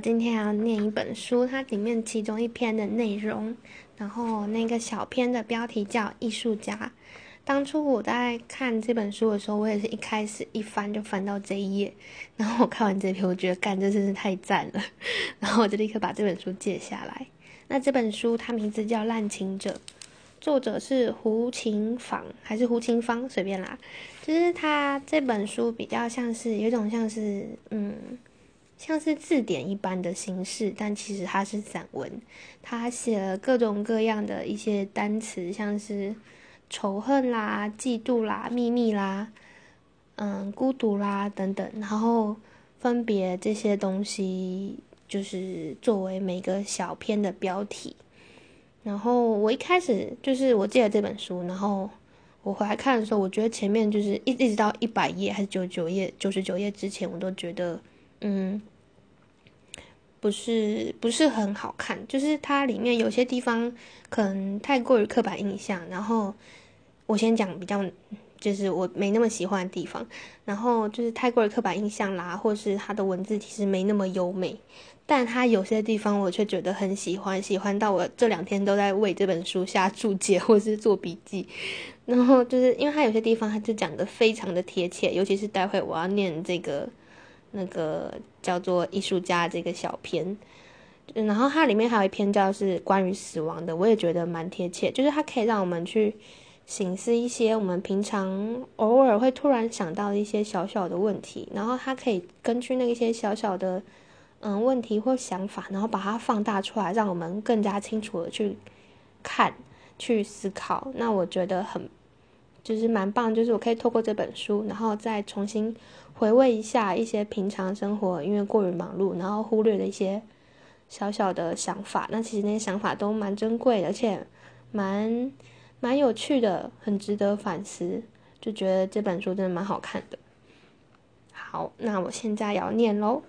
今天要念一本书，它里面其中一篇的内容，然后那个小篇的标题叫《艺术家》。当初我在看这本书的时候，我也是一开始一翻就翻到这一页，然后我看完这篇，我觉得干这真是太赞了，然后我就立刻把这本书借下来。那这本书它名字叫《滥情者》，作者是胡琴坊还是胡琴芳？随便啦，就是他这本书比较像是有种像是嗯。像是字典一般的形式，但其实它是散文。他写了各种各样的一些单词，像是仇恨啦、嫉妒啦、秘密啦、嗯、孤独啦等等，然后分别这些东西就是作为每个小篇的标题。然后我一开始就是我借了这本书，然后我回来看的时候，我觉得前面就是一一直到一百页还是九十九页、九十九页之前，我都觉得。嗯，不是不是很好看，就是它里面有些地方可能太过于刻板印象。然后我先讲比较，就是我没那么喜欢的地方。然后就是太过于刻板印象啦，或是它的文字其实没那么优美。但它有些地方我却觉得很喜欢，喜欢到我这两天都在为这本书下注解或是做笔记。然后就是因为它有些地方它就讲的非常的贴切，尤其是待会我要念这个。那个叫做艺术家这个小篇，然后它里面还有一篇叫是关于死亡的，我也觉得蛮贴切，就是它可以让我们去醒思一些我们平常偶尔会突然想到一些小小的问题，然后它可以根据那一些小小的嗯问题或想法，然后把它放大出来，让我们更加清楚的去看、去思考。那我觉得很就是蛮棒，就是我可以透过这本书，然后再重新。回味一下一些平常生活，因为过于忙碌，然后忽略了一些小小的想法。那其实那些想法都蛮珍贵的，而且蛮蛮有趣的，很值得反思。就觉得这本书真的蛮好看的。好，那我现在要念喽。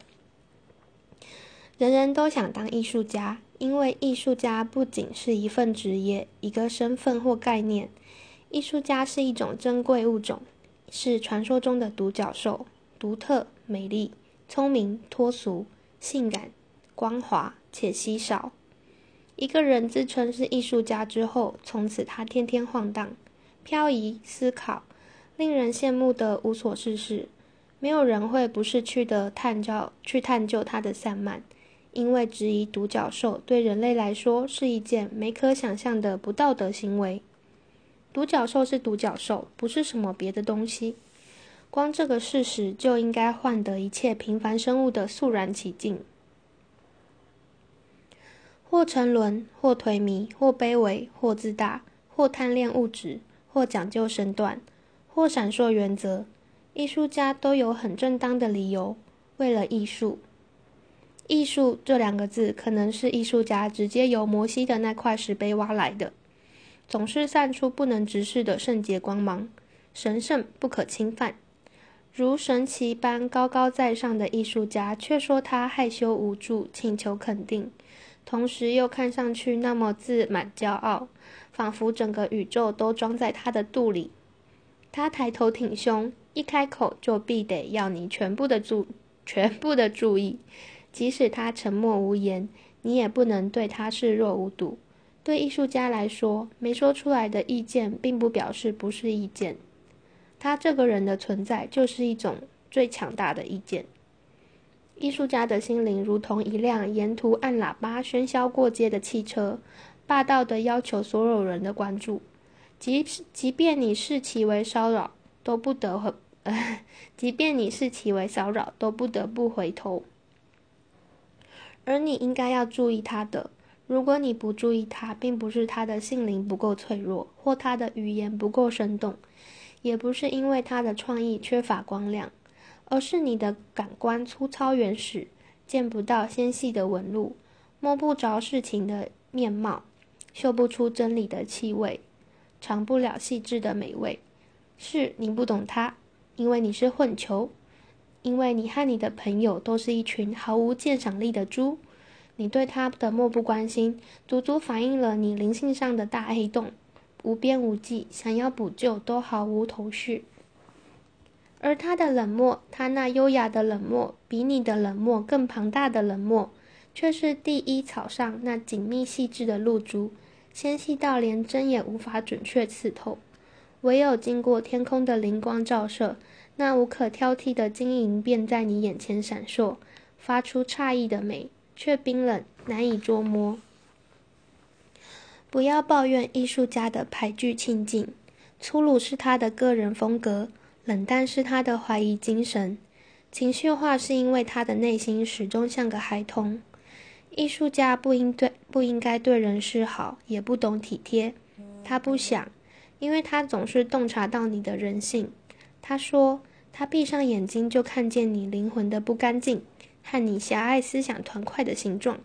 人人都想当艺术家，因为艺术家不仅是一份职业、一个身份或概念，艺术家是一种珍贵物种，是传说中的独角兽。独特、美丽、聪明、脱俗、性感、光滑且稀少。一个人自称是艺术家之后，从此他天天晃荡、漂移、思考，令人羡慕的无所事事。没有人会不是去的探究去探究他的散漫，因为质疑独角兽对人类来说是一件没可想象的不道德行为。独角兽是独角兽，不是什么别的东西。光这个事实就应该换得一切平凡生物的肃然起敬。或沉沦，或颓靡，或卑微，或自大，或贪恋物质，或讲究身段，或闪烁原则，艺术家都有很正当的理由。为了艺术，艺术这两个字可能是艺术家直接由摩西的那块石碑挖来的，总是散出不能直视的圣洁光芒，神圣不可侵犯。如神奇般高高在上的艺术家，却说他害羞无助，请求肯定，同时又看上去那么自满骄傲，仿佛整个宇宙都装在他的肚里。他抬头挺胸，一开口就必得要你全部的注全部的注意，即使他沉默无言，你也不能对他视若无睹。对艺术家来说，没说出来的意见，并不表示不是意见。他这个人的存在就是一种最强大的意见。艺术家的心灵如同一辆沿途按喇叭喧嚣过街的汽车，霸道的要求所有人的关注，即即便你视其为骚扰，都不得回；即便你视其为骚扰，都不得不回头。而你应该要注意他的。如果你不注意他，并不是他的心灵不够脆弱，或他的语言不够生动。也不是因为他的创意缺乏光亮，而是你的感官粗糙原始，见不到纤细的纹路，摸不着事情的面貌，嗅不出真理的气味，尝不了细致的美味。是你不懂他，因为你是混球，因为你和你的朋友都是一群毫无鉴赏力的猪。你对他的漠不关心，足足反映了你灵性上的大黑洞。无边无际，想要补救都毫无头绪。而他的冷漠，他那优雅的冷漠，比你的冷漠更庞大的冷漠，却是第一草上那紧密细致的露珠，纤细到连针也无法准确刺透。唯有经过天空的灵光照射，那无可挑剔的晶莹便在你眼前闪烁，发出诧异的美，却冰冷难以捉摸。不要抱怨艺术家的排拒庆敬，粗鲁是他的个人风格，冷淡是他的怀疑精神，情绪化是因为他的内心始终像个孩童。艺术家不应对不应该对人示好，也不懂体贴，他不想。因为他总是洞察到你的人性，他说他闭上眼睛就看见你灵魂的不干净和你狭隘思想团块的形状。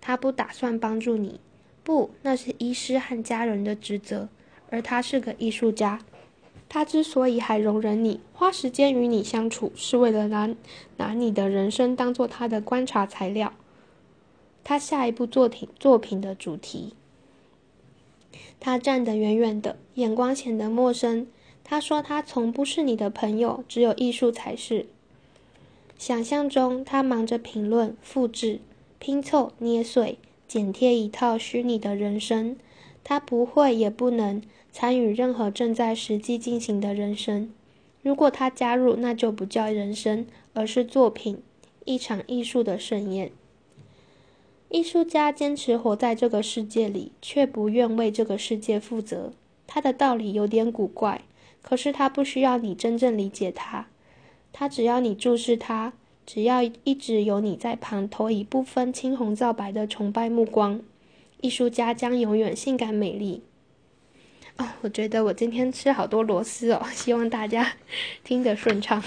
他不打算帮助你，不，那是医师和家人的职责。而他是个艺术家，他之所以还容忍你，花时间与你相处，是为了拿拿你的人生当做他的观察材料，他下一部作品作品的主题。他站得远远的，眼光显得陌生。他说：“他从不是你的朋友，只有艺术才是。”想象中，他忙着评论、复制、拼凑、捏碎、剪贴一套虚拟的人生。他不会也不能参与任何正在实际进行的人生。如果他加入，那就不叫人生，而是作品，一场艺术的盛宴。艺术家坚持活在这个世界里，却不愿为这个世界负责。他的道理有点古怪，可是他不需要你真正理解他。他只要你注视他，只要一直有你在旁投以不分青红皂白的崇拜目光，艺术家将永远性感美丽。哦，我觉得我今天吃好多螺丝哦，希望大家 听得顺畅。